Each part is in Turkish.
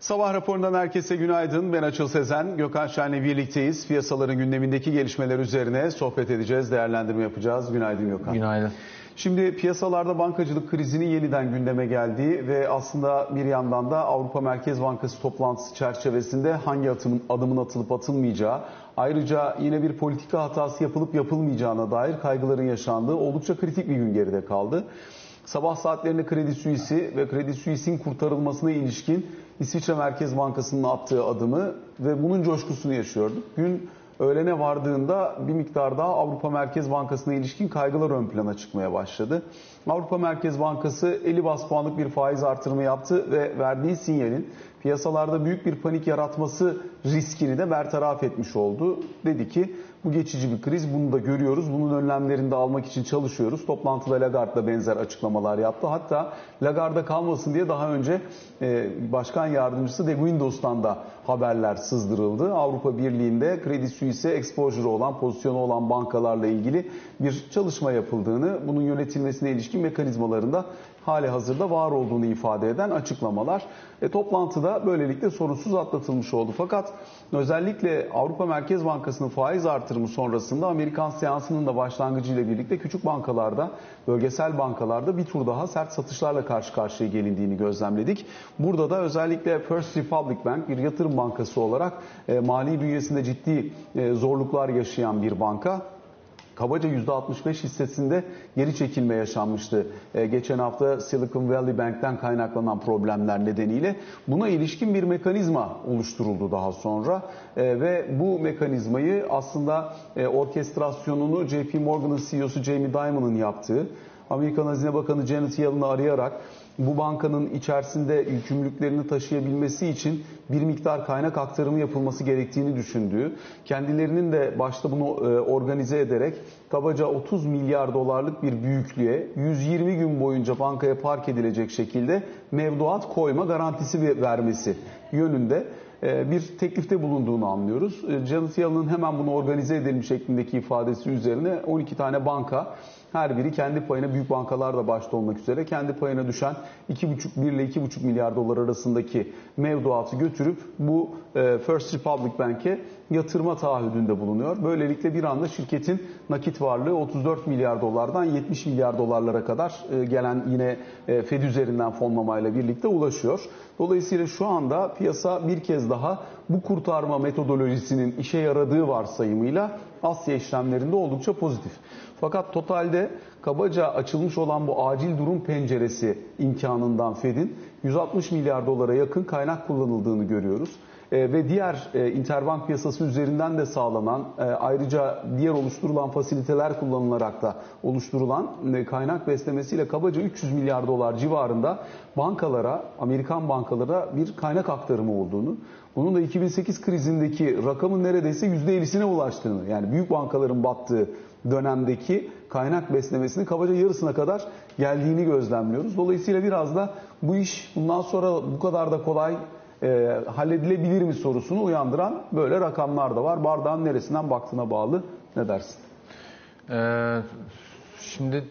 Sabah raporundan herkese günaydın. Ben Açıl Sezen. Gökhan Şen'le birlikteyiz. Piyasaların gündemindeki gelişmeler üzerine sohbet edeceğiz, değerlendirme yapacağız. Günaydın Gökhan. Günaydın. Şimdi piyasalarda bankacılık krizini yeniden gündeme geldiği ve aslında bir yandan da Avrupa Merkez Bankası toplantısı çerçevesinde hangi atımın, adımın atılıp atılmayacağı, ayrıca yine bir politika hatası yapılıp yapılmayacağına dair kaygıların yaşandığı oldukça kritik bir gün geride kaldı. Sabah saatlerinde Kredi Suisse ve Kredi Suisse'in kurtarılmasına ilişkin İsviçre Merkez Bankası'nın attığı adımı ve bunun coşkusunu yaşıyorduk. Gün öğlene vardığında bir miktar daha Avrupa Merkez Bankası'na ilişkin kaygılar ön plana çıkmaya başladı. Avrupa Merkez Bankası 50 bas puanlık bir faiz artırımı yaptı ve verdiği sinyalin piyasalarda büyük bir panik yaratması riskini de bertaraf etmiş oldu. Dedi ki bu geçici bir kriz bunu da görüyoruz. Bunun önlemlerini de almak için çalışıyoruz. Toplantıda Lagarde da benzer açıklamalar yaptı. Hatta Lagarde kalmasın diye daha önce e, Başkan Yardımcısı de Windows'tan da haberler sızdırıldı. Avrupa Birliği'nde Kredi Suisse exposure olan, pozisyonu olan bankalarla ilgili bir çalışma yapıldığını, bunun yönetilmesine ilişkin mekanizmalarında hali hazırda var olduğunu ifade eden açıklamalar. E, toplantıda böylelikle sorunsuz atlatılmış oldu. Fakat özellikle Avrupa Merkez Bankası'nın faiz artırımı sonrasında Amerikan seansının da başlangıcıyla birlikte küçük bankalarda, bölgesel bankalarda bir tur daha sert satışlarla karşı karşıya gelindiğini gözlemledik. Burada da özellikle First Republic Bank bir yatırım bankası olarak e, mali bünyesinde ciddi e, zorluklar yaşayan bir banka kabaca %65 hissesinde geri çekilme yaşanmıştı. E, geçen hafta Silicon Valley Bank'ten kaynaklanan problemler nedeniyle buna ilişkin bir mekanizma oluşturuldu daha sonra e, ve bu mekanizmayı aslında e, orkestrasyonunu JP Morgan'ın CEO'su Jamie Dimon'ın yaptığı Amerikan Hazine Bakanı Janet Yellen'ı arayarak bu bankanın içerisinde yükümlülüklerini taşıyabilmesi için bir miktar kaynak aktarımı yapılması gerektiğini düşündüğü, kendilerinin de başta bunu e, organize ederek kabaca 30 milyar dolarlık bir büyüklüğe 120 gün boyunca bankaya park edilecek şekilde mevduat koyma garantisi vermesi yönünde e, bir teklifte bulunduğunu anlıyoruz. E, Janet Yellen'ın hemen bunu organize edelim şeklindeki ifadesi üzerine 12 tane banka her biri kendi payına büyük bankalar da başta olmak üzere kendi payına düşen 2,5 1 ile 2,5 milyar dolar arasındaki mevduatı götürüp bu e, First Republic Bank'e yatırma taahhüdünde bulunuyor. Böylelikle bir anda şirketin nakit varlığı 34 milyar dolardan 70 milyar dolarlara kadar e, gelen yine e, Fed üzerinden fonlamayla birlikte ulaşıyor. Dolayısıyla şu anda piyasa bir kez daha bu kurtarma metodolojisinin işe yaradığı varsayımıyla Asya işlemlerinde oldukça pozitif. Fakat totalde kabaca açılmış olan bu acil durum penceresi imkanından Fed'in 160 milyar dolara yakın kaynak kullanıldığını görüyoruz. E, ve diğer e, interbank piyasası üzerinden de sağlanan e, ayrıca diğer oluşturulan fasiliteler kullanılarak da oluşturulan e, kaynak beslemesiyle kabaca 300 milyar dolar civarında bankalara, Amerikan bankalara bir kaynak aktarımı olduğunu, bunun da 2008 krizindeki rakamın neredeyse %50'sine ulaştığını, yani büyük bankaların battığı dönemdeki kaynak beslemesinin kabaca yarısına kadar geldiğini gözlemliyoruz. Dolayısıyla biraz da bu iş bundan sonra bu kadar da kolay e, halledilebilir mi sorusunu uyandıran böyle rakamlar da var. Bardağın neresinden baktığına bağlı. Ne dersin? Ee, şimdi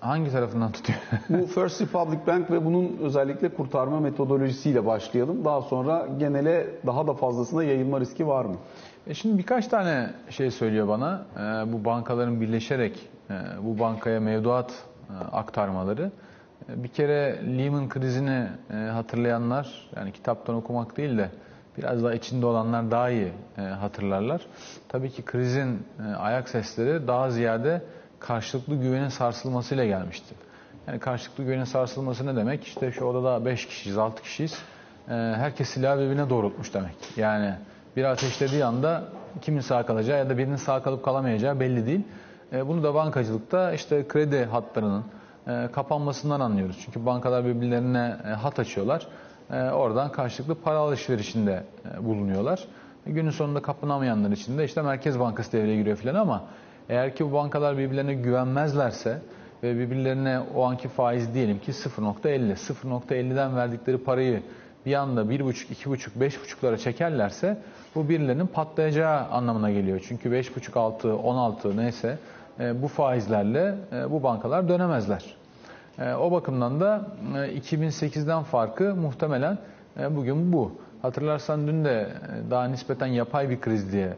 hangi tarafından tutuyor? bu First Republic Bank ve bunun özellikle kurtarma metodolojisiyle başlayalım. Daha sonra genele daha da fazlasına yayılma riski var mı? E şimdi birkaç tane şey söylüyor bana. Ee, bu bankaların birleşerek e, bu bankaya mevduat e, aktarmaları. E, bir kere Lehman krizini e, hatırlayanlar, yani kitaptan okumak değil de biraz daha içinde olanlar daha iyi e, hatırlarlar. Tabii ki krizin e, ayak sesleri daha ziyade karşılıklı güvenin sarsılmasıyla gelmişti. Yani karşılıklı güvenin sarsılması ne demek? İşte şu odada 5 kişiyiz, 6 kişiyiz. E, herkes silahı birbirine doğrultmuş demek. Yani bir ateşlediği anda kimin sağ kalacağı ya da birinin sağ kalıp kalamayacağı belli değil. E, bunu da bankacılıkta işte kredi hatlarının e, kapanmasından anlıyoruz. Çünkü bankalar birbirlerine e, hat açıyorlar. E, oradan karşılıklı para alışverişinde e, bulunuyorlar. Günün sonunda kapanamayanlar için de işte Merkez Bankası devreye giriyor falan ama eğer ki bu bankalar birbirlerine güvenmezlerse ve birbirlerine o anki faiz diyelim ki 0.50, 0.50'den verdikleri parayı bir anda 1.5, 2.5, 5.5'lara çekerlerse bu birilerinin patlayacağı anlamına geliyor. Çünkü 5.5, 6, 16 neyse e, bu faizlerle e, bu bankalar dönemezler. E, o bakımdan da 2008'den farkı muhtemelen bugün bu. Hatırlarsan dün de daha nispeten yapay bir kriz diye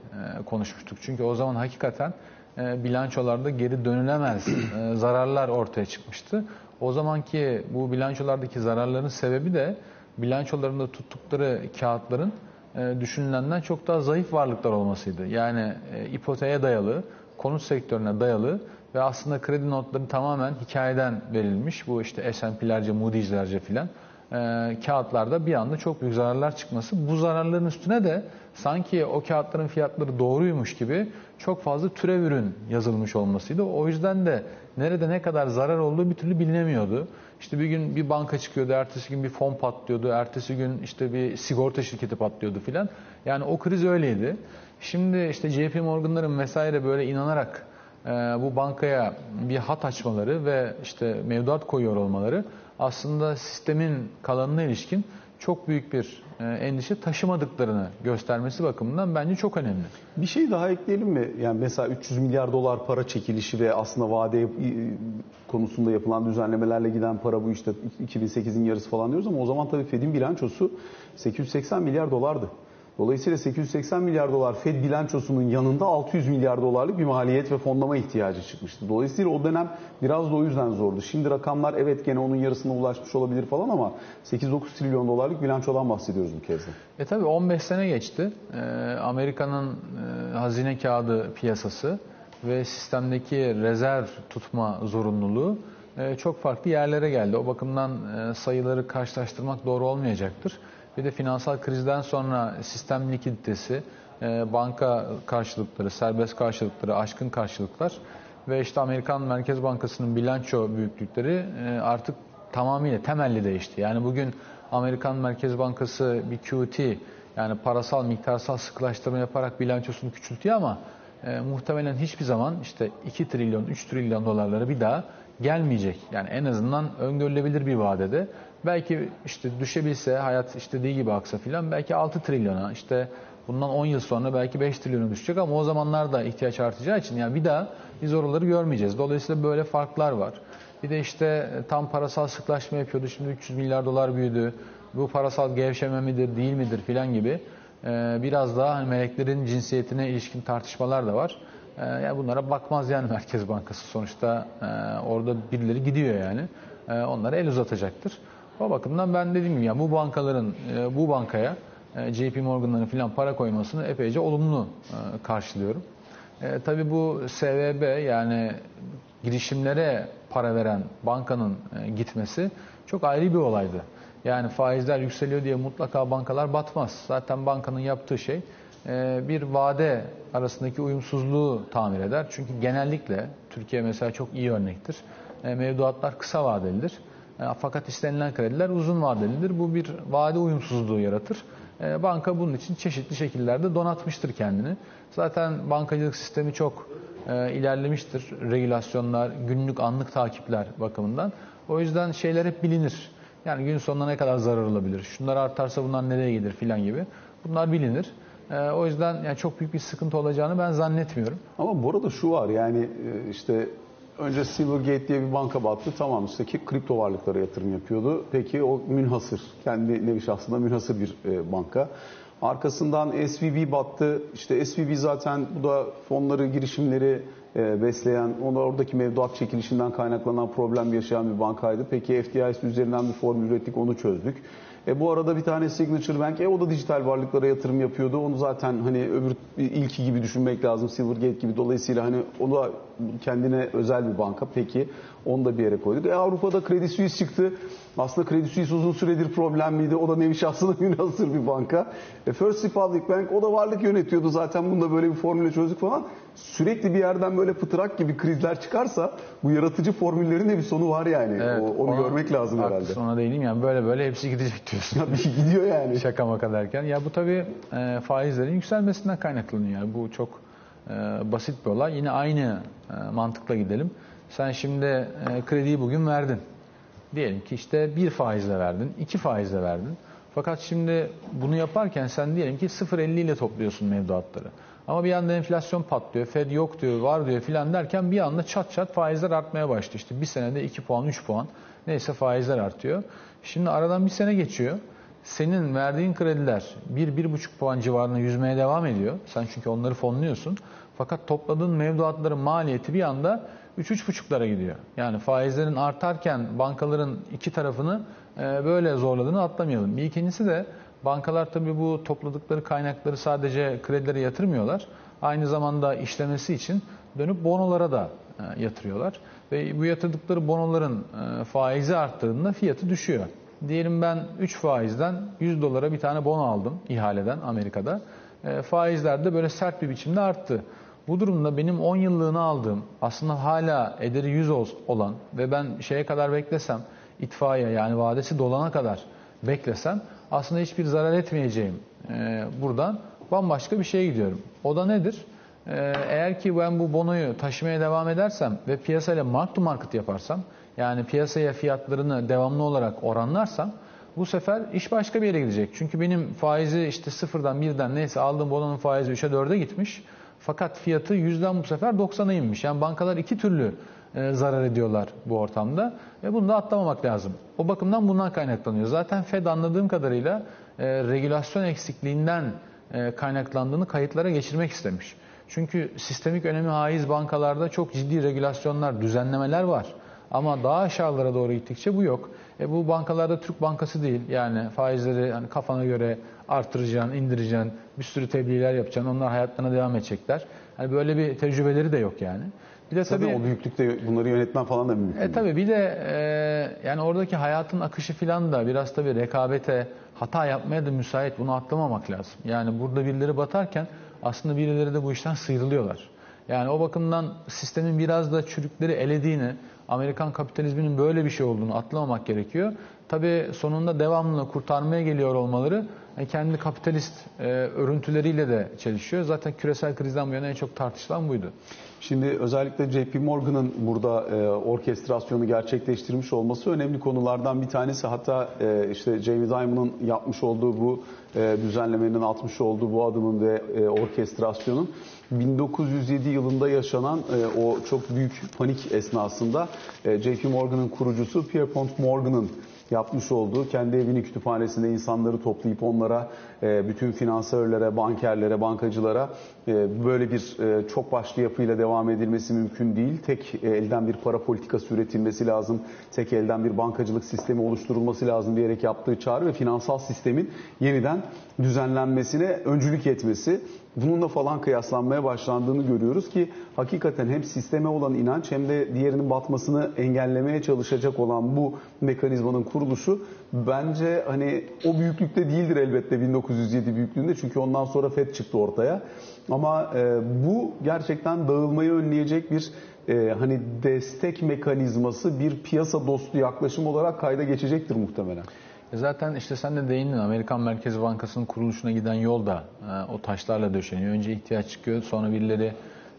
konuşmuştuk. Çünkü o zaman hakikaten bilançolarda geri dönülemez e, zararlar ortaya çıkmıştı. O zamanki bu bilançolardaki zararların sebebi de bilançolarında tuttukları kağıtların e, düşünülenden çok daha zayıf varlıklar olmasıydı. Yani e, ipoteğe dayalı, konut sektörüne dayalı ve aslında kredi notları tamamen hikayeden verilmiş. Bu işte S&P'lerce, Moody's'lerce filan e, kağıtlarda bir anda çok büyük zararlar çıkması. Bu zararların üstüne de sanki o kağıtların fiyatları doğruymuş gibi çok fazla türev ürün yazılmış olmasıydı. O yüzden de nerede ne kadar zarar olduğu bir türlü bilinemiyordu. İşte bir gün bir banka çıkıyordu, ertesi gün bir fon patlıyordu, ertesi gün işte bir sigorta şirketi patlıyordu filan. Yani o kriz öyleydi. Şimdi işte JP Morgan'ların vesaire böyle inanarak e, bu bankaya bir hat açmaları ve işte mevduat koyuyor olmaları aslında sistemin kalanına ilişkin çok büyük bir e, endişe taşımadıklarını göstermesi bakımından bence çok önemli. Bir şey daha ekleyelim mi? Yani mesela 300 milyar dolar para çekilişi ve aslında vade konusunda yapılan düzenlemelerle giden para bu işte 2008'in yarısı falan diyoruz ama o zaman tabii Fed'in bilançosu 880 milyar dolardı. Dolayısıyla 880 milyar dolar Fed bilançosunun yanında 600 milyar dolarlık bir maliyet ve fonlama ihtiyacı çıkmıştı. Dolayısıyla o dönem biraz da o yüzden zordu. Şimdi rakamlar evet gene onun yarısına ulaşmış olabilir falan ama 8-9 trilyon dolarlık bilançodan bahsediyoruz bu kez de. E tabi 15 sene geçti. Ee, Amerika'nın e, hazine kağıdı piyasası ve sistemdeki rezerv tutma zorunluluğu e, çok farklı yerlere geldi. O bakımdan e, sayıları karşılaştırmak doğru olmayacaktır. Bir de finansal krizden sonra sistem likiditesi, e, banka karşılıkları, serbest karşılıkları, aşkın karşılıklar ve işte Amerikan Merkez Bankası'nın bilanço büyüklükleri e, artık tamamıyla temelli değişti. Yani bugün Amerikan Merkez Bankası bir QT yani parasal miktarsal sıkılaştırma yaparak bilançosunu küçültüyor ama e, muhtemelen hiçbir zaman işte 2 trilyon 3 trilyon dolarları bir daha gelmeyecek. Yani en azından öngörülebilir bir vadede. Belki işte düşebilse hayat istediği gibi aksa filan belki 6 trilyona işte bundan 10 yıl sonra belki 5 trilyona düşecek ama o zamanlar da ihtiyaç artacağı için yani bir daha biz oraları görmeyeceğiz. Dolayısıyla böyle farklar var. Bir de işte tam parasal sıklaşma yapıyordu. Şimdi 300 milyar dolar büyüdü. Bu parasal gevşeme midir, değil midir filan gibi biraz daha hani meleklerin cinsiyetine ilişkin tartışmalar da var. Yani bunlara bakmaz yani Merkez Bankası. Sonuçta orada birileri gidiyor yani. Onlara el uzatacaktır. O bakımdan ben dediğim gibi yani bu bankaların e, bu bankaya e, JP Morgan'ların filan para koymasını epeyce olumlu e, karşılıyorum. E, tabii bu SVB yani girişimlere para veren bankanın gitmesi çok ayrı bir olaydı. Yani faizler yükseliyor diye mutlaka bankalar batmaz. Zaten bankanın yaptığı şey bir vade arasındaki uyumsuzluğu tamir eder. Çünkü genellikle Türkiye mesela çok iyi örnektir. Mevduatlar kısa vadelidir. E, fakat istenilen krediler uzun vadelidir. Bu bir vade uyumsuzluğu yaratır. E, banka bunun için çeşitli şekillerde donatmıştır kendini. Zaten bankacılık sistemi çok e, ilerlemiştir. Regülasyonlar, günlük anlık takipler bakımından. O yüzden şeyler hep bilinir. Yani gün sonuna ne kadar zarar olabilir, şunlar artarsa bunlar nereye gelir filan gibi. Bunlar bilinir. O yüzden yani çok büyük bir sıkıntı olacağını ben zannetmiyorum. Ama bu arada şu var yani işte Önce Silvergate diye bir banka battı. Tamam işte ki kripto varlıklara yatırım yapıyordu. Peki o münhasır, kendi nevi şahsında münhasır bir e, banka. Arkasından SVB battı. İşte SVB zaten bu da fonları, girişimleri e, besleyen, onu oradaki mevduat çekilişinden kaynaklanan problem yaşayan bir bankaydı. Peki FDIC üzerinden bir formül ürettik, onu çözdük. E, bu arada bir tane Signature Bank, e, o da dijital varlıklara yatırım yapıyordu. Onu zaten hani öbür ilki gibi düşünmek lazım, Silvergate gibi. Dolayısıyla hani o da kendine özel bir banka. Peki onu da bir yere koyduk. E, Avrupa'da Credit Suisse çıktı. Aslında Credit Suisse uzun süredir problemliydi. O da nevi şahsına münhasır bir banka. E, First Republic Bank o da varlık yönetiyordu zaten. Bunda böyle bir formüle çözdük falan. Sürekli bir yerden böyle pıtırak gibi krizler çıkarsa bu yaratıcı formüllerin de bir sonu var yani. Evet, o, onu ona, görmek lazım herhalde. Sonra değilim yani böyle böyle hepsi gidecek diyorsun. Gidiyor yani. Şaka maka derken. Ya bu tabii e, faizlerin yükselmesinden kaynaklanıyor. Yani bu çok e, basit bir olay. Yine aynı e, mantıkla gidelim. Sen şimdi e, krediyi bugün verdin. Diyelim ki işte bir faizle verdin, iki faizle verdin. Fakat şimdi bunu yaparken sen diyelim ki 0.50 ile topluyorsun mevduatları. Ama bir anda enflasyon patlıyor, Fed yok diyor, var diyor filan derken bir anda çat çat faizler artmaya başlıyor. İşte bir senede 2 puan, 3 puan neyse faizler artıyor. Şimdi aradan bir sene geçiyor. senin verdiğin krediler 1-1,5 puan civarında yüzmeye devam ediyor. Sen çünkü onları fonluyorsun. Fakat topladığın mevduatların maliyeti bir anda 3-3,5'lara gidiyor. Yani faizlerin artarken bankaların iki tarafını e, böyle zorladığını atlamayalım. Bir ikincisi de bankalar tabii bu topladıkları kaynakları sadece kredilere yatırmıyorlar. Aynı zamanda işlemesi için dönüp bonolara da e, yatırıyorlar. Ve bu yatırdıkları bonoların e, faizi arttığında fiyatı düşüyor. Diyelim ben 3 faizden 100 dolara bir tane bono aldım ihaleden Amerika'da. Faizler de böyle sert bir biçimde arttı. Bu durumda benim 10 yıllığını aldığım aslında hala ederi 100 olan ve ben şeye kadar beklesem itfaiye yani vadesi dolana kadar beklesem aslında hiçbir zarar etmeyeceğim e, buradan bambaşka bir şeye gidiyorum. O da nedir? E, eğer ki ben bu bonoyu taşımaya devam edersem ve piyasayla mark to market yaparsam yani piyasaya fiyatlarını devamlı olarak oranlarsam bu sefer iş başka bir yere gidecek. Çünkü benim faizi işte sıfırdan birden neyse aldığım bononun faizi 3'e 4'e gitmiş. Fakat fiyatı yüzden bu sefer 90'a inmiş. Yani bankalar iki türlü e, zarar ediyorlar bu ortamda ve bunu da atlamamak lazım. O bakımdan bundan kaynaklanıyor. Zaten Fed anladığım kadarıyla e, regülasyon eksikliğinden e, kaynaklandığını kayıtlara geçirmek istemiş. Çünkü sistemik önemi haiz bankalarda çok ciddi regülasyonlar, düzenlemeler var. Ama daha aşağılara doğru gittikçe bu yok. E bu bankalarda Türk Bankası değil. Yani faizleri hani kafana göre artıracaksın, indireceksin, bir sürü tebliğler yapacaksın. Onlar hayatlarına devam edecekler. Hani böyle bir tecrübeleri de yok yani. Bir de tabii, tabii o büyüklükte bunları yönetmen falan da mümkün. E tabii bir de e, yani oradaki hayatın akışı falan da biraz tabii rekabete, hata yapmaya da müsait. Bunu atlamamak lazım. Yani burada birileri batarken aslında birileri de bu işten sıyrılıyorlar. Yani o bakımdan sistemin biraz da çürükleri elediğini, Amerikan kapitalizminin böyle bir şey olduğunu atlamamak gerekiyor. Tabii sonunda devamlı kurtarmaya geliyor olmaları e, kendi kapitalist e, örüntüleriyle de çelişiyor. Zaten küresel krizden bu yana en çok tartışılan buydu. Şimdi özellikle JP Morgan'ın burada e, orkestrasyonu gerçekleştirmiş olması önemli konulardan bir tanesi. Hatta e, işte Jamie Dimon'un yapmış olduğu bu e, düzenlemenin atmış olduğu bu adımın ve e, orkestrasyonun 1907 yılında yaşanan e, o çok büyük panik esnasında e, JP Morgan'ın kurucusu Pierpont Morgan'ın yapmış olduğu kendi evini kütüphanesinde insanları toplayıp onlara e, bütün finansörlere, bankerlere, bankacılara böyle bir e, çok başlı yapıyla devam edilmesi mümkün değil. Tek elden bir para politikası üretilmesi lazım. Tek elden bir bankacılık sistemi oluşturulması lazım diyerek yaptığı çağrı ve finansal sistemin yeniden düzenlenmesine öncülük etmesi bununla falan kıyaslanmaya başlandığını görüyoruz ki hakikaten hem sisteme olan inanç hem de diğerinin batmasını engellemeye çalışacak olan bu mekanizmanın kuruluşu bence hani o büyüklükte değildir elbette 1907 büyüklüğünde çünkü ondan sonra FED çıktı ortaya. Ama e, bu gerçekten dağılmayı önleyecek bir e, hani destek mekanizması, bir piyasa dostu yaklaşım olarak kayda geçecektir muhtemelen. E zaten işte sen de değindin Amerikan Merkez Bankası'nın kuruluşuna giden yol da e, o taşlarla döşeniyor. Önce ihtiyaç çıkıyor sonra birileri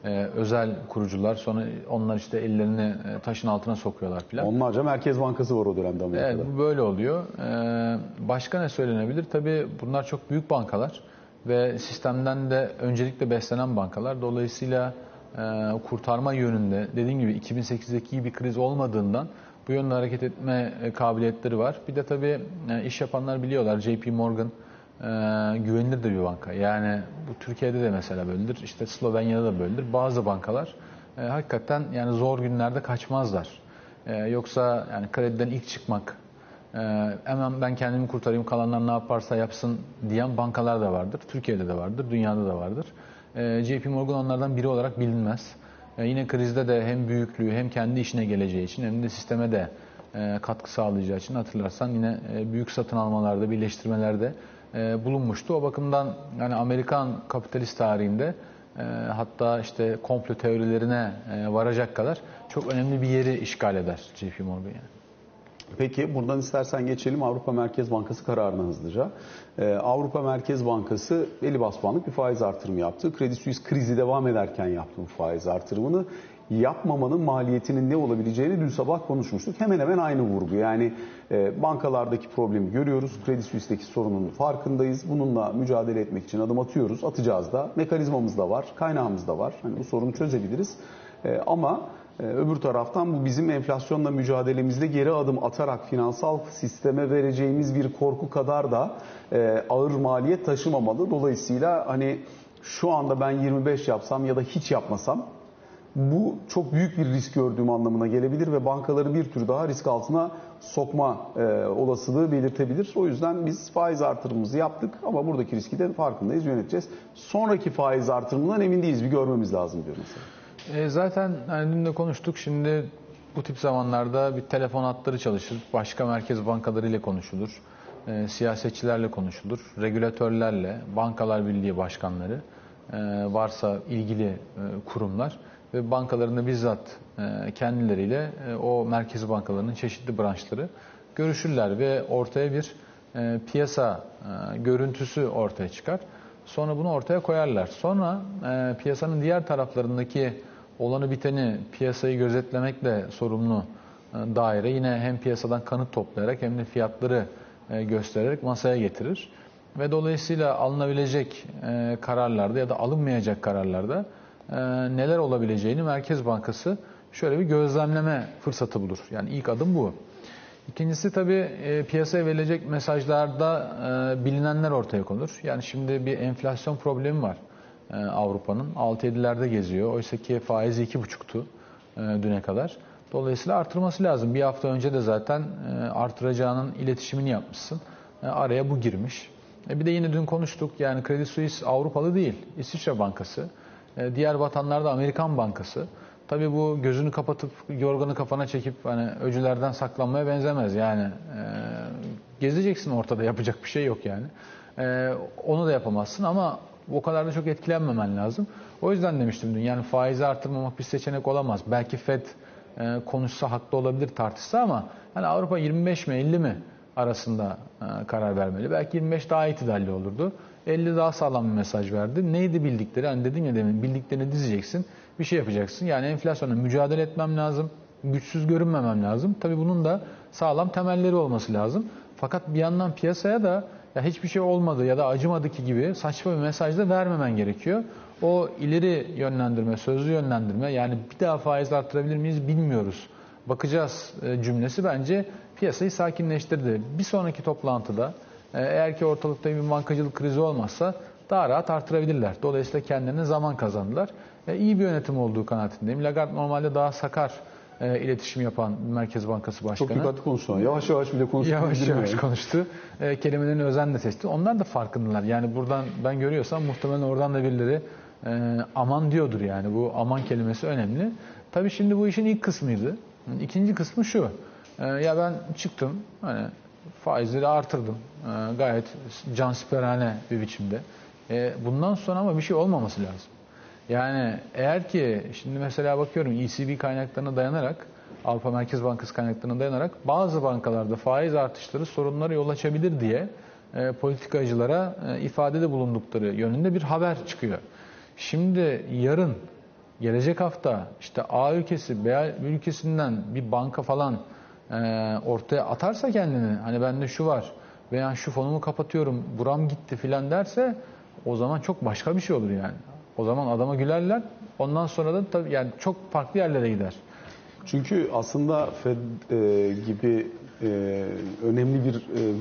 e, özel kurucular sonra onlar işte ellerini e, taşın altına sokuyorlar filan. Onlarca Merkez Bankası var o dönemde Amerika'da. Evet bu böyle oluyor. E, başka ne söylenebilir? Tabii bunlar çok büyük bankalar ve sistemden de öncelikle beslenen bankalar. Dolayısıyla e, kurtarma yönünde dediğim gibi 2008'deki gibi bir kriz olmadığından bu yönde hareket etme e, kabiliyetleri var. Bir de tabii e, iş yapanlar biliyorlar JP Morgan e, güvenilir de bir banka. Yani bu Türkiye'de de mesela böyledir. İşte Slovenya'da da böyledir. Bazı bankalar e, hakikaten yani zor günlerde kaçmazlar. E, yoksa yani krediden ilk çıkmak e, hemen ben kendimi kurtarayım kalanlar ne yaparsa yapsın diyen bankalar da vardır. Türkiye'de de vardır, dünyada da vardır. E, JP Morgan onlardan biri olarak bilinmez. E, yine krizde de hem büyüklüğü hem kendi işine geleceği için hem de sisteme de e, katkı sağlayacağı için hatırlarsan yine e, büyük satın almalarda, birleştirmelerde bulunmuştu. O bakımdan yani Amerikan kapitalist tarihinde hatta işte komplo teorilerine varacak kadar çok önemli bir yeri işgal eder JP Morgan yani. Peki buradan istersen geçelim Avrupa Merkez Bankası kararına hızlıca. Ee, Avrupa Merkez Bankası 50 bas puanlık bir faiz artırımı yaptı. Kredi Suisse krizi devam ederken yaptı bu faiz artırımını. Yapmamanın maliyetinin ne olabileceğini dün sabah konuşmuştuk. Hemen hemen aynı vurgu. Yani e, bankalardaki problemi görüyoruz. Kredi Suisse'deki sorunun farkındayız. Bununla mücadele etmek için adım atıyoruz. Atacağız da. Mekanizmamız da var. Kaynağımız da var. Hani bu sorunu çözebiliriz. E, ama öbür taraftan bu bizim enflasyonla mücadelemizde geri adım atarak finansal sisteme vereceğimiz bir korku kadar da e, ağır maliyet taşımamalı. Dolayısıyla hani şu anda ben 25 yapsam ya da hiç yapmasam bu çok büyük bir risk gördüğüm anlamına gelebilir ve bankaları bir tür daha risk altına sokma e, olasılığı belirtebilir. O yüzden biz faiz artırımımızı yaptık ama buradaki riski de farkındayız, yöneteceğiz. Sonraki faiz artırımından emin değiliz, bir görmemiz lazım diyor mesela. E, zaten hani dün de konuştuk. Şimdi bu tip zamanlarda bir telefon hatları çalışır. Başka merkez bankalarıyla konuşulur. E, siyasetçilerle konuşulur. Regülatörlerle, bankalar birliği başkanları, e, varsa ilgili e, kurumlar ve bankalarında bizzat e, kendileriyle e, o merkez bankalarının çeşitli branşları görüşürler ve ortaya bir e, piyasa e, görüntüsü ortaya çıkar. Sonra bunu ortaya koyarlar. Sonra e, piyasanın diğer taraflarındaki olanı biteni piyasayı gözetlemekle sorumlu e, daire yine hem piyasadan kanıt toplayarak hem de fiyatları e, göstererek masaya getirir. Ve dolayısıyla alınabilecek e, kararlarda ya da alınmayacak kararlarda neler olabileceğini Merkez Bankası şöyle bir gözlemleme fırsatı bulur. Yani ilk adım bu. İkincisi tabii piyasaya verilecek mesajlarda bilinenler ortaya konur. Yani şimdi bir enflasyon problemi var Avrupa'nın. 6-7'lerde geziyor. Oysa ki faizi 2,5'tu e, düne kadar. Dolayısıyla artırması lazım. Bir hafta önce de zaten e, artıracağının iletişimini yapmışsın. E, araya bu girmiş. E, bir de yine dün konuştuk. Yani Credit Suisse Avrupalı değil. İsviçre Bankası. E, diğer vatanlarda Amerikan Bankası. Tabii bu gözünü kapatıp yorganı kafana çekip hani öcülerden saklanmaya benzemez. Yani e, gezeceksin ortada yapacak bir şey yok yani. E, onu da yapamazsın ama o kadar da çok etkilenmemen lazım. O yüzden demiştim dün yani faizi artırmamak bir seçenek olamaz. Belki Fed e, konuşsa haklı olabilir tartışsa ama hani Avrupa 25 mi 50 mi arasında e, karar vermeli. Belki 25 daha itidalli olurdu. 50 daha sağlam bir mesaj verdi. Neydi bildikleri? Hani dedim ya demin bildiklerini dizeceksin. Bir şey yapacaksın. Yani enflasyonla mücadele etmem lazım. Güçsüz görünmemem lazım. Tabii bunun da sağlam temelleri olması lazım. Fakat bir yandan piyasaya da ya hiçbir şey olmadı ya da acımadı ki gibi saçma bir mesaj da vermemen gerekiyor. O ileri yönlendirme, sözlü yönlendirme yani bir daha faiz arttırabilir miyiz bilmiyoruz. Bakacağız e, cümlesi bence piyasayı sakinleştirdi. Bir sonraki toplantıda e, eğer ki ortalıkta bir bankacılık krizi olmazsa daha rahat artırabilirler. Dolayısıyla kendilerine zaman kazandılar. E, iyi bir yönetim olduğu kanaatindeyim. Lagarde normalde daha sakar e, iletişim yapan Merkez Bankası Başkanı. Çok dikkatli konuştu. Yavaş yavaş bile konuştu. Yavaş yavaş konuştu. E, kelimelerini özenle seçti. Onlar da farkındalar. Yani buradan ben görüyorsam muhtemelen oradan da birileri e, aman diyordur yani. Bu aman kelimesi önemli. Tabii şimdi bu işin ilk kısmıydı. İkinci kısmı şu. E, ya ben çıktım hani faizleri artırdım. E, gayet cansiperane bir biçimde. E, bundan sonra ama bir şey olmaması lazım. Yani eğer ki şimdi mesela bakıyorum ECB kaynaklarına dayanarak Avrupa Merkez Bankası kaynaklarına dayanarak bazı bankalarda faiz artışları sorunlara yol açabilir diye e, politikacılara e, ifadede bulundukları yönünde bir haber çıkıyor. Şimdi yarın gelecek hafta işte A ülkesi B ülkesinden bir banka falan e, ortaya atarsa kendini hani bende şu var veya şu fonumu kapatıyorum buram gitti filan derse o zaman çok başka bir şey olur yani. O zaman adama gülerler. Ondan sonra da tabii yani çok farklı yerlere gider. Çünkü aslında Fed e, gibi e, önemli bir e,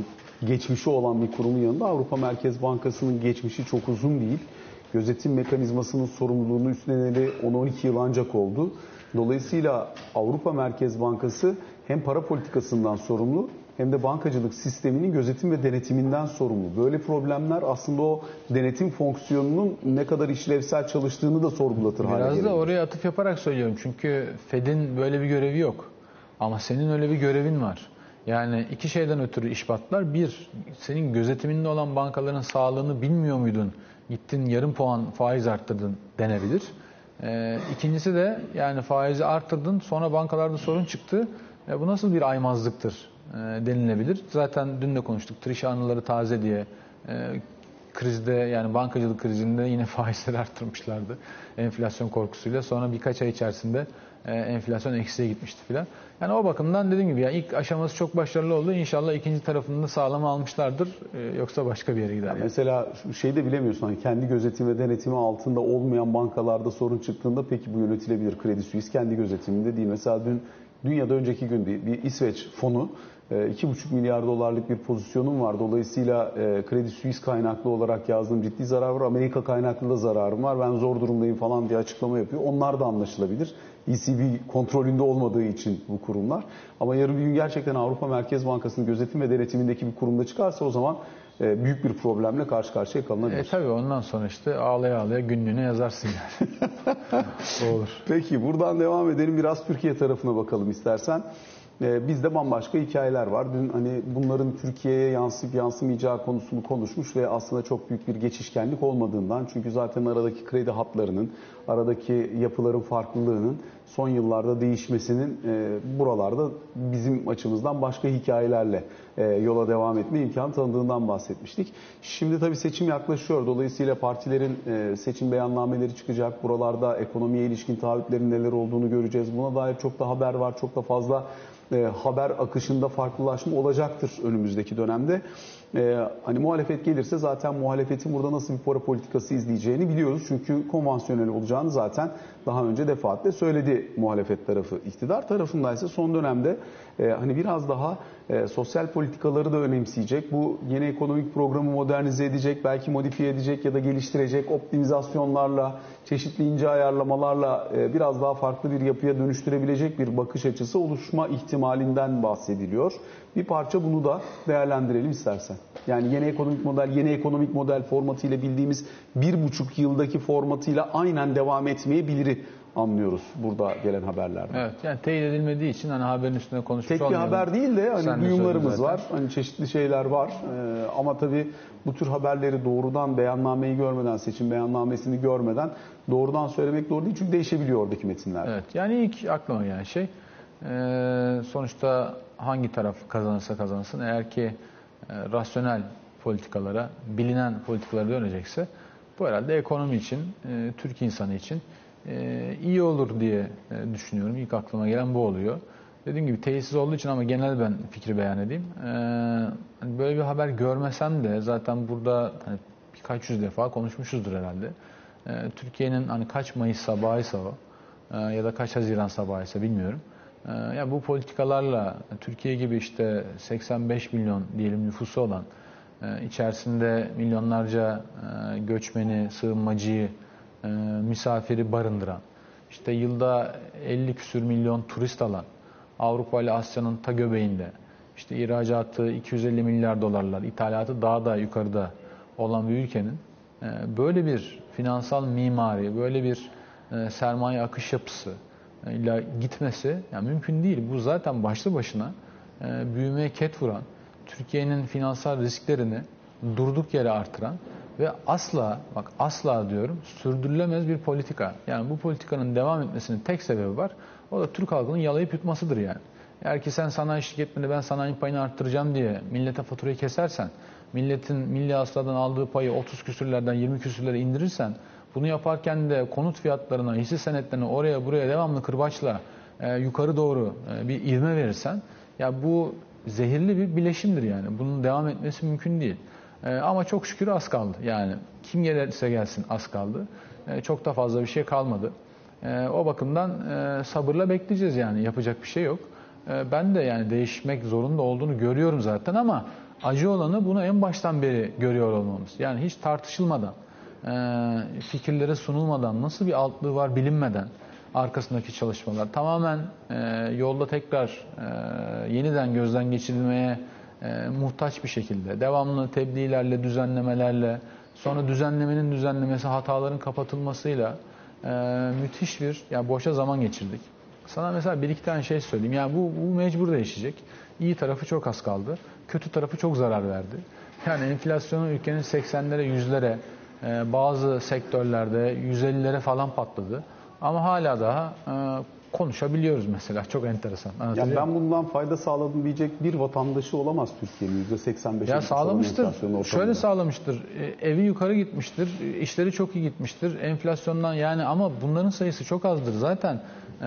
geçmişi olan bir kurumun yanında Avrupa Merkez Bankası'nın geçmişi çok uzun değil. Gözetim mekanizmasının sorumluluğunu üstleneli 10-12 yıl ancak oldu. Dolayısıyla Avrupa Merkez Bankası hem para politikasından sorumlu hem de bankacılık sisteminin gözetim ve denetiminden sorumlu. Böyle problemler aslında o denetim fonksiyonunun ne kadar işlevsel çalıştığını da sorgulatır hale Biraz da oraya atıf yaparak söylüyorum. Çünkü Fed'in böyle bir görevi yok. Ama senin öyle bir görevin var. Yani iki şeyden ötürü iş patlar. Bir, senin gözetiminde olan bankaların sağlığını bilmiyor muydun? Gittin yarım puan faiz arttırdın denebilir. Ee, ikincisi de yani faizi arttırdın sonra bankalarda sorun çıktı. E, bu nasıl bir aymazlıktır denilebilir. Zaten dün de konuştuk. Trish anıları taze diye e, krizde yani bankacılık krizinde yine faizleri arttırmışlardı enflasyon korkusuyla. Sonra birkaç ay içerisinde e, enflasyon eksiye gitmişti filan. Yani o bakımdan dediğim gibi ya ilk aşaması çok başarılı oldu. İnşallah ikinci tarafını da sağlam almışlardır. E, yoksa başka bir yere gider. Yani. Mesela şeyi de bilemiyorsun hani kendi gözetim ve denetimi altında olmayan bankalarda sorun çıktığında peki bu yönetilebilir. Kredi Suisse kendi gözetiminde değil. Mesela dün dünyada önceki gün bir, bir İsveç fonu 2,5 milyar dolarlık bir pozisyonum var. Dolayısıyla Kredi Suisse kaynaklı olarak yazdığım ciddi zarar var. Amerika kaynaklı da zararım var. Ben zor durumdayım falan diye açıklama yapıyor. Onlar da anlaşılabilir. ECB kontrolünde olmadığı için bu kurumlar. Ama yarın bir gün gerçekten Avrupa Merkez Bankası'nın gözetim ve denetimindeki bir kurumda çıkarsa o zaman büyük bir problemle karşı karşıya kalınabilir. E tabii ondan sonra işte ağlaya ağlaya günlüğüne yazarsın yani. Olur. Peki buradan devam edelim. Biraz Türkiye tarafına bakalım istersen. Ee, bizde bambaşka hikayeler var. Dün hani bunların Türkiye'ye yansıyıp yansımayacağı konusunu konuşmuş ve aslında çok büyük bir geçişkenlik olmadığından çünkü zaten aradaki kredi hatlarının, aradaki yapıların farklılığının son yıllarda değişmesinin e, buralarda bizim açımızdan başka hikayelerle e, yola devam etme imkanı tanıdığından bahsetmiştik. Şimdi tabii seçim yaklaşıyor. Dolayısıyla partilerin e, seçim beyannameleri çıkacak. Buralarda ekonomiye ilişkin taahhütlerin neler olduğunu göreceğiz. Buna dair çok da haber var. Çok da fazla haber akışında farklılaşma olacaktır önümüzdeki dönemde. E, hani muhalefet gelirse zaten muhalefetin burada nasıl bir para politikası izleyeceğini biliyoruz. Çünkü konvansiyonel olacağını zaten daha önce defaatle söyledi muhalefet tarafı. İktidar tarafındaysa son dönemde e, hani biraz daha e, sosyal politikaları da önemseyecek. Bu yeni ekonomik programı modernize edecek, belki modifiye edecek ya da geliştirecek optimizasyonlarla, çeşitli ince ayarlamalarla e, biraz daha farklı bir yapıya dönüştürebilecek bir bakış açısı oluşma ihtimalinden bahsediliyor. Bir parça bunu da değerlendirelim istersen. Yani yeni ekonomik model, yeni ekonomik model formatıyla bildiğimiz bir buçuk yıldaki formatıyla aynen devam etmeyebilir anlıyoruz burada gelen haberlerden. Evet yani teyit edilmediği için hani haberin üstünde konuşmuş Tek bir olmayalım. haber değil de hani Sen de duyumlarımız söyledin var. Hani çeşitli şeyler var. Ee, ama tabii bu tür haberleri doğrudan beyannameyi görmeden, seçim beyannamesini görmeden doğrudan söylemek doğru değil. Çünkü değişebiliyor oradaki metinler. Evet yani ilk aklıma gelen şey e, sonuçta hangi taraf kazanırsa kazansın eğer ki e, rasyonel politikalara, bilinen politikalara dönecekse bu herhalde ekonomi için, e, Türk insanı için e, iyi olur diye e, düşünüyorum. İlk aklıma gelen bu oluyor. Dediğim gibi teyitsiz olduğu için ama genel ben fikri beyan edeyim. E, hani böyle bir haber görmesem de zaten burada hani birkaç yüz defa konuşmuşuzdur herhalde. E, Türkiye'nin hani kaç Mayıs sabahıysa o e, ya da kaç Haziran sabahıysa bilmiyorum. E, ya bu politikalarla Türkiye gibi işte 85 milyon diyelim nüfusu olan e, içerisinde milyonlarca e, göçmeni, sığınmacıyı, e, misafiri barındıran, işte yılda 50 küsür milyon turist alan, Avrupa ile Asya'nın ta göbeğinde, işte ihracatı 250 milyar dolarlar, ithalatı daha da yukarıda olan bir ülkenin böyle bir finansal mimari, böyle bir sermaye akış yapısı ile gitmesi yani mümkün değil. Bu zaten başlı başına e, büyümeye ket vuran, Türkiye'nin finansal risklerini durduk yere artıran ve asla bak asla diyorum sürdürülemez bir politika. Yani bu politikanın devam etmesinin tek sebebi var. O da Türk halkının yalayıp yutmasıdır yani. Eğer ki sen sanayi şirketlerinde ben sanayi payını arttıracağım diye millete faturayı kesersen, milletin milli hasıladan aldığı payı 30 küsürlerden 20 küsürlere indirirsen, bunu yaparken de konut fiyatlarına, hisse senetlerine oraya buraya devamlı kırbaçla e, yukarı doğru e, bir ivme verirsen, ya bu zehirli bir bileşimdir yani. Bunun devam etmesi mümkün değil. E, ama çok şükür az kaldı. Yani kim gelirse gelsin az kaldı. E, çok da fazla bir şey kalmadı. E, o bakımdan e, sabırla bekleyeceğiz yani. Yapacak bir şey yok. E, ben de yani değişmek zorunda olduğunu görüyorum zaten ama acı olanı bunu en baştan beri görüyor olmamız. Yani hiç tartışılmadan, e, fikirlere sunulmadan, nasıl bir altlığı var bilinmeden arkasındaki çalışmalar tamamen e, yolda tekrar e, yeniden gözden geçirilmeye e, muhtaç bir şekilde devamlı tebliğlerle, düzenlemelerle sonra düzenlemenin düzenlemesi hataların kapatılmasıyla müthiş bir yani boşa zaman geçirdik. Sana mesela bir iki tane şey söyleyeyim. Yani bu, bu mecbur değişecek. İyi tarafı çok az kaldı. Kötü tarafı çok zarar verdi. Yani enflasyonu ülkenin 80'lere, 100'lere, e, bazı sektörlerde 150'lere falan patladı. Ama hala daha e, konuşabiliyoruz mesela. Çok enteresan. Yani ben bundan fayda sağladım diyecek bir vatandaşı olamaz Türkiye'nin %85'e. Ya sağlamıştır. Şöyle sağlamıştır. E, evi yukarı gitmiştir. işleri çok iyi gitmiştir. Enflasyondan yani ama bunların sayısı çok azdır. Zaten e,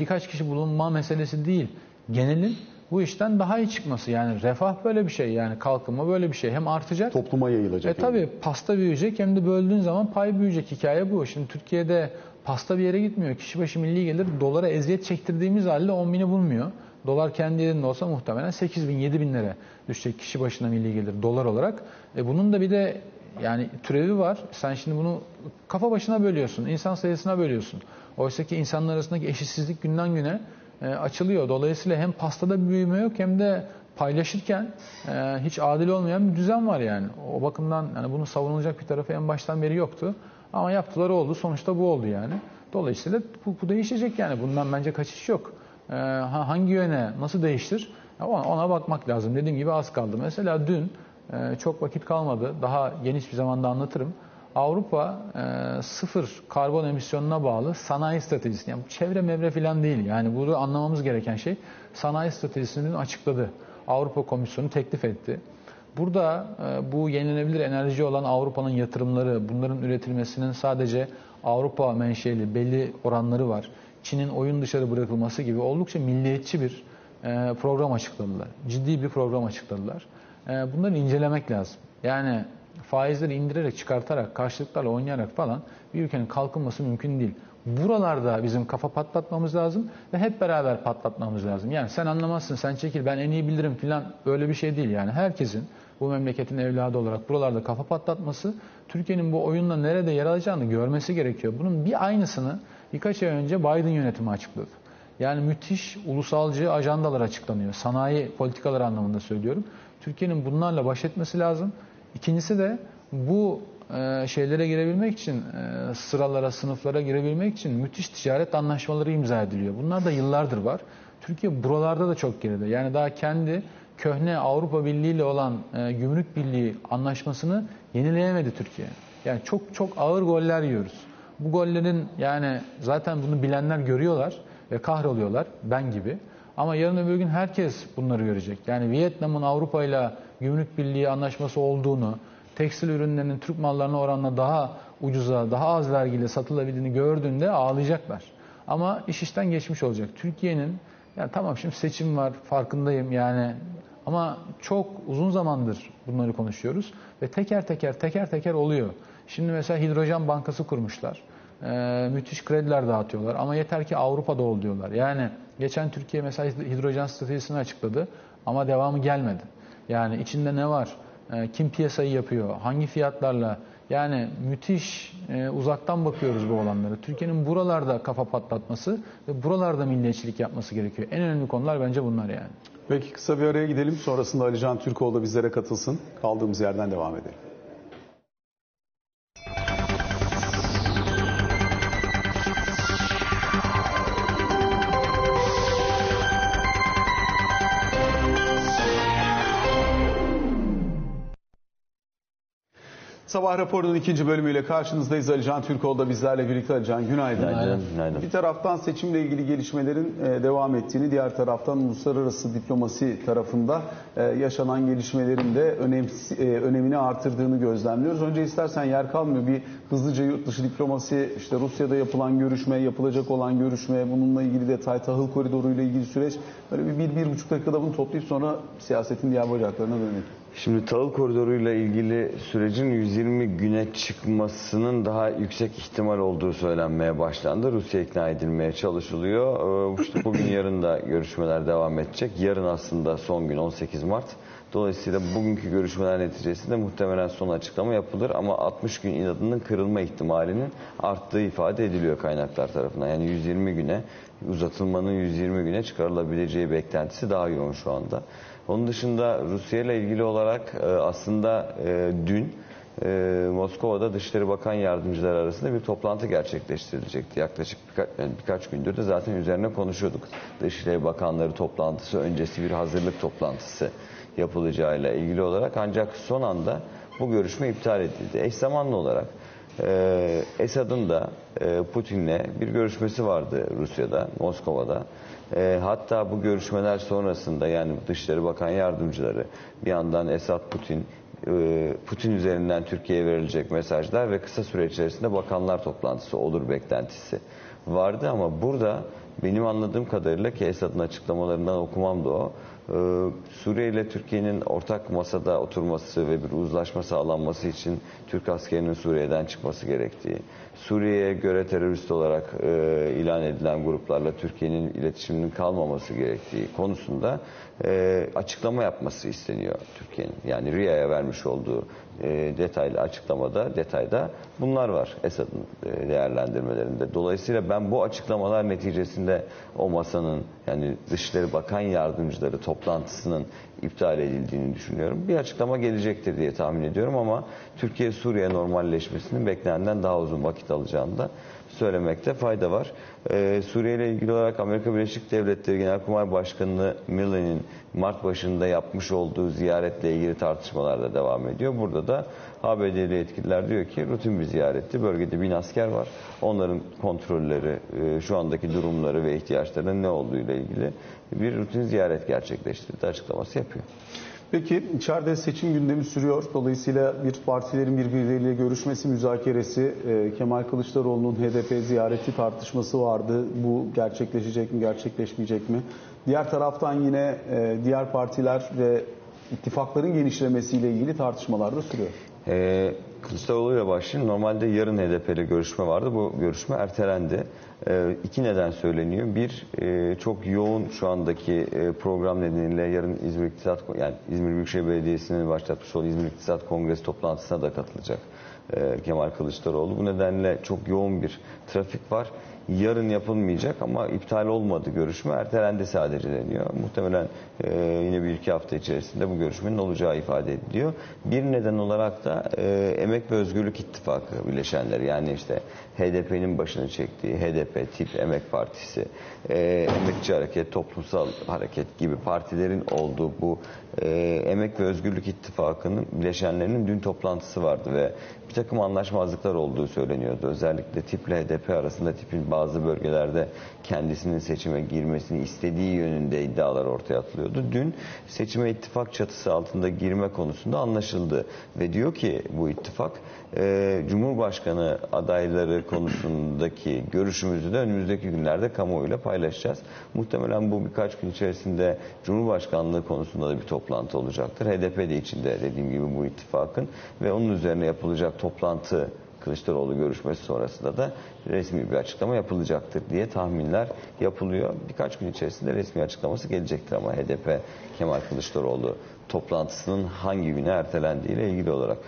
birkaç kişi bulunma meselesi değil. Genelin bu işten daha iyi çıkması yani refah böyle bir şey yani kalkınma böyle bir şey hem artacak. Topluma E yayılacak. yani. tabi pasta büyüyecek hem de böldüğün zaman pay büyüyecek hikaye bu. Şimdi Türkiye'de pasta bir yere gitmiyor. Kişi başı milli gelir dolara eziyet çektirdiğimiz halde 10 bini bulmuyor. Dolar kendi yerinde olsa muhtemelen 8 bin 7 bin lira düşecek kişi başına milli gelir dolar olarak. E bunun da bir de yani türevi var. Sen şimdi bunu kafa başına bölüyorsun. insan sayısına bölüyorsun. Oysa ki insanlar arasındaki eşitsizlik günden güne e, açılıyor. Dolayısıyla hem pastada bir büyüme yok hem de paylaşırken e, hiç adil olmayan bir düzen var yani. O bakımdan yani bunun savunulacak bir tarafı en baştan beri yoktu. Ama yaptılar oldu. Sonuçta bu oldu yani. Dolayısıyla bu, bu değişecek yani. Bundan bence kaçış yok. E, ha- hangi yöne nasıl değiştir? Ona, ona bakmak lazım. Dediğim gibi az kaldı. Mesela dün e, çok vakit kalmadı. Daha geniş bir zamanda anlatırım. Avrupa e, sıfır karbon emisyonuna bağlı sanayi stratejisini, yani çevre mevre falan değil. Yani burada anlamamız gereken şey sanayi stratejisini açıkladı. Avrupa Komisyonu teklif etti. Burada e, bu yenilenebilir enerji olan Avrupa'nın yatırımları, bunların üretilmesinin sadece Avrupa menşeli belli oranları var. Çin'in oyun dışarı bırakılması gibi oldukça milliyetçi bir e, program açıkladılar. Ciddi bir program açıkladılar. E, bunları incelemek lazım. Yani faizleri indirerek, çıkartarak, karşılıklarla oynayarak falan bir ülkenin kalkınması mümkün değil. Buralarda bizim kafa patlatmamız lazım ve hep beraber patlatmamız lazım. Yani sen anlamazsın, sen çekil, ben en iyi bilirim filan öyle bir şey değil. Yani herkesin bu memleketin evladı olarak buralarda kafa patlatması, Türkiye'nin bu oyunla nerede yer alacağını görmesi gerekiyor. Bunun bir aynısını birkaç ay önce Biden yönetimi açıkladı. Yani müthiş ulusalcı ajandalar açıklanıyor. Sanayi politikaları anlamında söylüyorum. Türkiye'nin bunlarla baş etmesi lazım. İkincisi de bu e, şeylere girebilmek için, e, sıralara, sınıflara girebilmek için müthiş ticaret anlaşmaları imza ediliyor. Bunlar da yıllardır var. Türkiye buralarda da çok geride. Yani daha kendi köhne Avrupa Birliği ile olan e, gümrük birliği anlaşmasını yenileyemedi Türkiye. Yani çok çok ağır goller yiyoruz. Bu gollerin yani zaten bunu bilenler görüyorlar ve kahroluyorlar ben gibi. Ama yarın öbür gün herkes bunları görecek. Yani Vietnam'ın Avrupa ile gümrük birliği anlaşması olduğunu, tekstil ürünlerinin Türk mallarına oranla daha ucuza, daha az vergiyle satılabildiğini gördüğünde ağlayacaklar. Ama iş işten geçmiş olacak. Türkiye'nin yani tamam şimdi seçim var farkındayım yani ama çok uzun zamandır bunları konuşuyoruz ve teker teker teker teker oluyor. Şimdi mesela hidrojen bankası kurmuşlar. Ee, müthiş krediler dağıtıyorlar ama yeter ki Avrupa'da ol diyorlar. Yani geçen Türkiye mesela hidrojen stratejisini açıkladı ama devamı gelmedi. Yani içinde ne var? Ee, kim piyasayı yapıyor? Hangi fiyatlarla? Yani müthiş e, uzaktan bakıyoruz bu olanlara. Türkiye'nin buralarda kafa patlatması ve buralarda milliyetçilik yapması gerekiyor. En önemli konular bence bunlar yani. Peki kısa bir araya gidelim. Sonrasında Alican Türkoğlu da bizlere katılsın. Kaldığımız yerden devam edelim. Sabah raporunun ikinci bölümüyle karşınızdayız. Alican Türkoğlu da bizlerle birlikte. Alican günaydın. Günaydın, günaydın. Bir taraftan seçimle ilgili gelişmelerin e, devam ettiğini, diğer taraftan uluslararası diplomasi tarafında e, yaşanan gelişmelerin de önemsi, e, önemini artırdığını gözlemliyoruz. Önce istersen yer kalmıyor bir hızlıca yurt dışı diplomasi, işte Rusya'da yapılan görüşme, yapılacak olan görüşme, bununla ilgili detay, tahıl koridoru ile ilgili süreç. Böyle bir, bir, bir buçuk dakikada bunu toplayıp sonra siyasetin diğer bacaklarına dönelim. Şimdi tahıl koridoruyla ilgili sürecin 120 güne çıkmasının daha yüksek ihtimal olduğu söylenmeye başlandı. Rusya ikna edilmeye çalışılıyor. Ee, İşte bugün yarın da görüşmeler devam edecek. Yarın aslında son gün 18 Mart. Dolayısıyla bugünkü görüşmeler neticesinde muhtemelen son açıklama yapılır ama 60 gün inadının kırılma ihtimalinin arttığı ifade ediliyor kaynaklar tarafından. Yani 120 güne uzatılmanın 120 güne çıkarılabileceği beklentisi daha yoğun şu anda. Onun dışında Rusya ile ilgili olarak e, aslında e, dün e, Moskova'da Dışişleri Bakan Yardımcıları arasında bir toplantı gerçekleştirilecekti. Yaklaşık birkaç gündür de zaten üzerine konuşuyorduk. Dışişleri Bakanları toplantısı öncesi bir hazırlık toplantısı yapılacağıyla ilgili olarak ancak son anda bu görüşme iptal edildi. Eş zamanlı olarak Esad'ın da Putin'le bir görüşmesi vardı Rusya'da, Moskova'da. E, hatta bu görüşmeler sonrasında yani Dışişleri Bakan Yardımcıları bir yandan Esad Putin, e, Putin üzerinden Türkiye'ye verilecek mesajlar ve kısa süre içerisinde bakanlar toplantısı olur beklentisi vardı ama burada benim anladığım kadarıyla ki Esad'ın açıklamalarından okumam da o. Ee, Suriye ile Türkiye'nin ortak masada oturması ve bir uzlaşma sağlanması için Türk askerinin Suriye'den çıkması gerektiği, Suriye'ye göre terörist olarak e, ilan edilen gruplarla Türkiye'nin iletişiminin kalmaması gerektiği konusunda e, açıklama yapması isteniyor Türkiye'nin. Yani RIA'ya vermiş olduğu e, detaylı açıklamada, detayda bunlar var Esad'ın e, değerlendirmelerinde. Dolayısıyla ben bu açıklamalar neticesinde o masanın yani Dışişleri Bakan Yardımcıları toplantısının iptal edildiğini düşünüyorum. Bir açıklama gelecektir diye tahmin ediyorum ama Türkiye-Suriye normalleşmesinin beklenenden daha uzun vakit alacağını da söylemekte fayda var. Ee, Suriye ile ilgili olarak Amerika Birleşik Devletleri Genelkurmay Başkanı Milley'nin Mart başında yapmış olduğu ziyaretle ilgili tartışmalar da devam ediyor. Burada da ABD'li yetkililer diyor ki rutin bir ziyaretti. Bölgede bin asker var. Onların kontrolleri, e, şu andaki durumları ve ihtiyaçlarının ne olduğu ile ilgili bir rutin ziyaret gerçekleştirdi açıklaması yapıyor. Peki içeride seçim gündemi sürüyor. Dolayısıyla bir partilerin birbirleriyle görüşmesi, müzakeresi, e, Kemal Kılıçdaroğlu'nun HDP ziyareti tartışması vardı. Bu gerçekleşecek mi, gerçekleşmeyecek mi? Diğer taraftan yine e, diğer partiler ve ittifakların genişlemesiyle ilgili tartışmalar da sürüyor. Ee, Kılıçdaroğlu ile başlayayım. Normalde yarın HDP ile görüşme vardı. Bu görüşme ertelendi. Ee, iki neden söyleniyor. Bir, e, çok yoğun şu andaki e, program nedeniyle yarın İzmir İktisat yani İzmir Büyükşehir Belediyesi'nin başlatmış olduğu İzmir İktisat Kongresi toplantısına da katılacak e, Kemal Kılıçdaroğlu. Bu nedenle çok yoğun bir trafik var. Yarın yapılmayacak ama iptal olmadı görüşme. Ertelendi sadece deniyor. Muhtemelen e, yine bir iki hafta içerisinde bu görüşmenin olacağı ifade ediliyor. Bir neden olarak da e, Emek ve Özgürlük İttifakı bileşenleri yani işte HDP'nin başını çektiği HDP tip Emek Partisi, e, Emekçi Hareket, Toplumsal Hareket gibi partilerin olduğu bu e, Emek ve Özgürlük İttifakı'nın bileşenlerinin dün toplantısı vardı ve bir takım anlaşmazlıklar olduğu söyleniyordu. Özellikle tiple HDP arasında tipin bazı bölgelerde kendisinin seçime girmesini istediği yönünde iddialar ortaya atılıyordu. Dün seçime ittifak çatısı altında girme konusunda anlaşıldı ve diyor ki bu ittifak e, Cumhurbaşkanı adayları konusundaki görüşümüzü de önümüzdeki günlerde kamuoyuyla paylaşacağız. Muhtemelen bu birkaç gün içerisinde Cumhurbaşkanlığı konusunda da bir toplantı olacaktır. HDP de içinde dediğim gibi bu ittifakın ve onun üzerine yapılacak toplantı Kılıçdaroğlu görüşmesi sonrasında da resmi bir açıklama yapılacaktır diye tahminler yapılıyor. Birkaç gün içerisinde resmi açıklaması gelecektir ama HDP Kemal Kılıçdaroğlu toplantısının hangi güne ertelendiği ile ilgili olarak.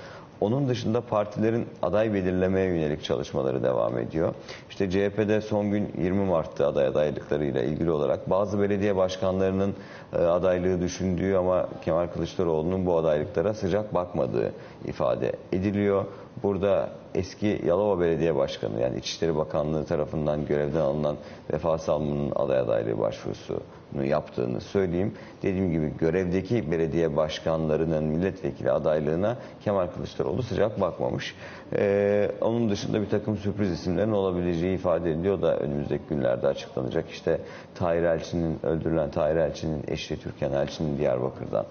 Onun dışında partilerin aday belirlemeye yönelik çalışmaları devam ediyor. İşte CHP'de son gün 20 Mart'ta aday adaylıklarıyla ilgili olarak bazı belediye başkanlarının e, adaylığı düşündüğü ama Kemal Kılıçdaroğlu'nun bu adaylıklara sıcak bakmadığı ifade ediliyor. Burada eski Yalova Belediye Başkanı yani İçişleri Bakanlığı tarafından görevden alınan Vefa Salman'ın aday adaylığı başvurusunu yaptığını söyleyeyim. Dediğim gibi görevdeki belediye başkanlarının milletvekili adaylığına Kemal Kılıçdaroğlu sıcak bakmamış. Ee, onun dışında bir takım sürpriz isimlerin olabileceği ifade ediliyor da önümüzdeki günlerde açıklanacak. İşte Tahir Elçi'nin, öldürülen Tahir Elçi'nin eşi Türkan Elçi'nin Diyarbakır'dan.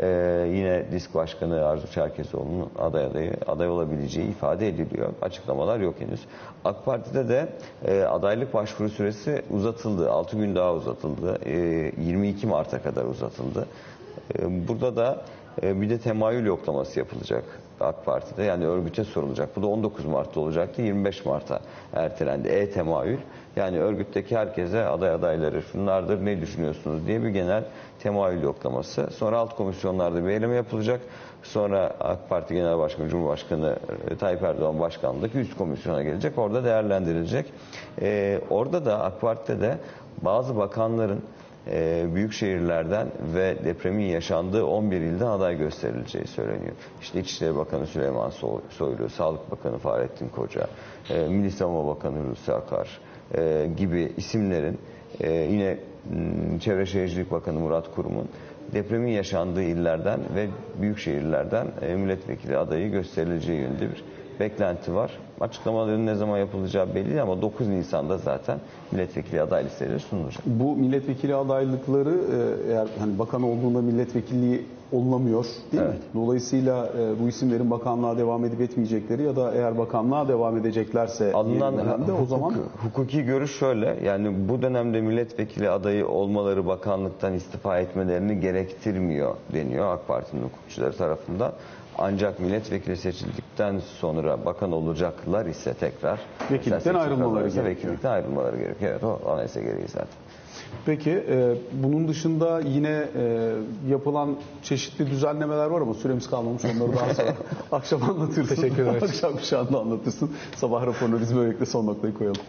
Ee, yine disk başkanı Arzu Çerkezoğlu'nun aday adayı aday olabileceği ifade ediliyor. Açıklamalar yok henüz. AK Parti'de de e, adaylık başvuru süresi uzatıldı. 6 gün daha uzatıldı. E, 22 Mart'a kadar uzatıldı. E, burada da e, bir de temayül yoklaması yapılacak AK Parti'de. Yani örgüte sorulacak. Bu da 19 Mart'ta olacaktı. 25 Mart'a ertelendi. E-temayül. Yani örgütteki herkese aday adayları şunlardır ne düşünüyorsunuz diye bir genel temayül yoklaması. Sonra alt komisyonlarda bir eyleme yapılacak. Sonra AK Parti Genel Başkanı, Cumhurbaşkanı e, Tayyip Erdoğan Başkanlığı'ndaki üst komisyona gelecek. Orada değerlendirilecek. Ee, orada da AK Parti'de de bazı bakanların e, büyük şehirlerden ve depremin yaşandığı 11 ilden aday gösterileceği söyleniyor. İşte İçişleri Bakanı Süleyman Soylu, Sağlık Bakanı Fahrettin Koca, e, Milli Savunma Bakanı Hulusi Akar e, gibi isimlerin e, yine Çevre Şehircilik Bakanı Murat Kurum'un depremin yaşandığı illerden ve büyük şehirlerden e, milletvekili adayı gösterileceği yönünde bir beklenti var. Açıklamaların ne zaman yapılacağı belli ama 9 Nisan'da zaten milletvekili aday listeleri sunulacak. Bu milletvekili adaylıkları e, eğer hani bakan olduğunda milletvekilliği olunamıyor değil mi? Evet. Dolayısıyla e, bu isimlerin bakanlığa devam edip etmeyecekleri ya da eğer bakanlığa devam edeceklerse Alınan dönemde o hukuk- zaman hukuki görüş şöyle. Yani bu dönemde milletvekili adayı olmaları bakanlıktan istifa etmelerini gerektirmiyor deniyor AK Parti'nin hukukçuları tarafından. Ancak milletvekili seçildikten sonra bakan olacaklar ise tekrar Vekillikten ayrılmaları gerekiyor. Vekillikten ayrılmaları gerekiyor. Evet o anayasa gereği zaten. Peki e, bunun dışında yine e, yapılan çeşitli düzenlemeler var ama süremiz kalmamış onları daha sonra akşam anlatırsın. Teşekkür ederim. akşam kuşağında anlatırsın. Sabah raporunu biz böylelikle son noktayı koyalım.